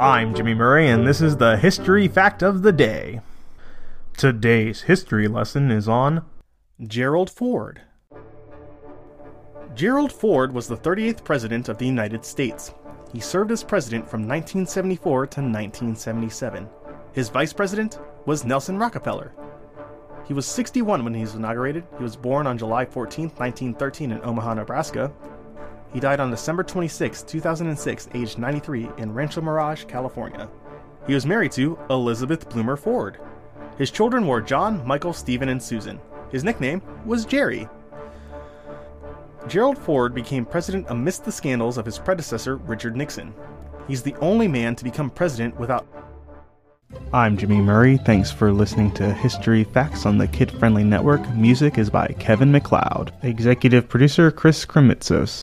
I'm Jimmy Murray, and this is the History Fact of the Day. Today's history lesson is on Gerald Ford. Gerald Ford was the 38th President of the United States. He served as President from 1974 to 1977. His Vice President was Nelson Rockefeller. He was 61 when he was inaugurated. He was born on July 14, 1913, in Omaha, Nebraska. He died on December 26, 2006, aged 93, in Rancho Mirage, California. He was married to Elizabeth Bloomer Ford. His children were John, Michael, Stephen, and Susan. His nickname was Jerry. Gerald Ford became president amidst the scandals of his predecessor, Richard Nixon. He's the only man to become president without. I'm Jimmy Murray. Thanks for listening to History Facts on the Kid Friendly Network. Music is by Kevin MacLeod. Executive producer Chris Krimitsos.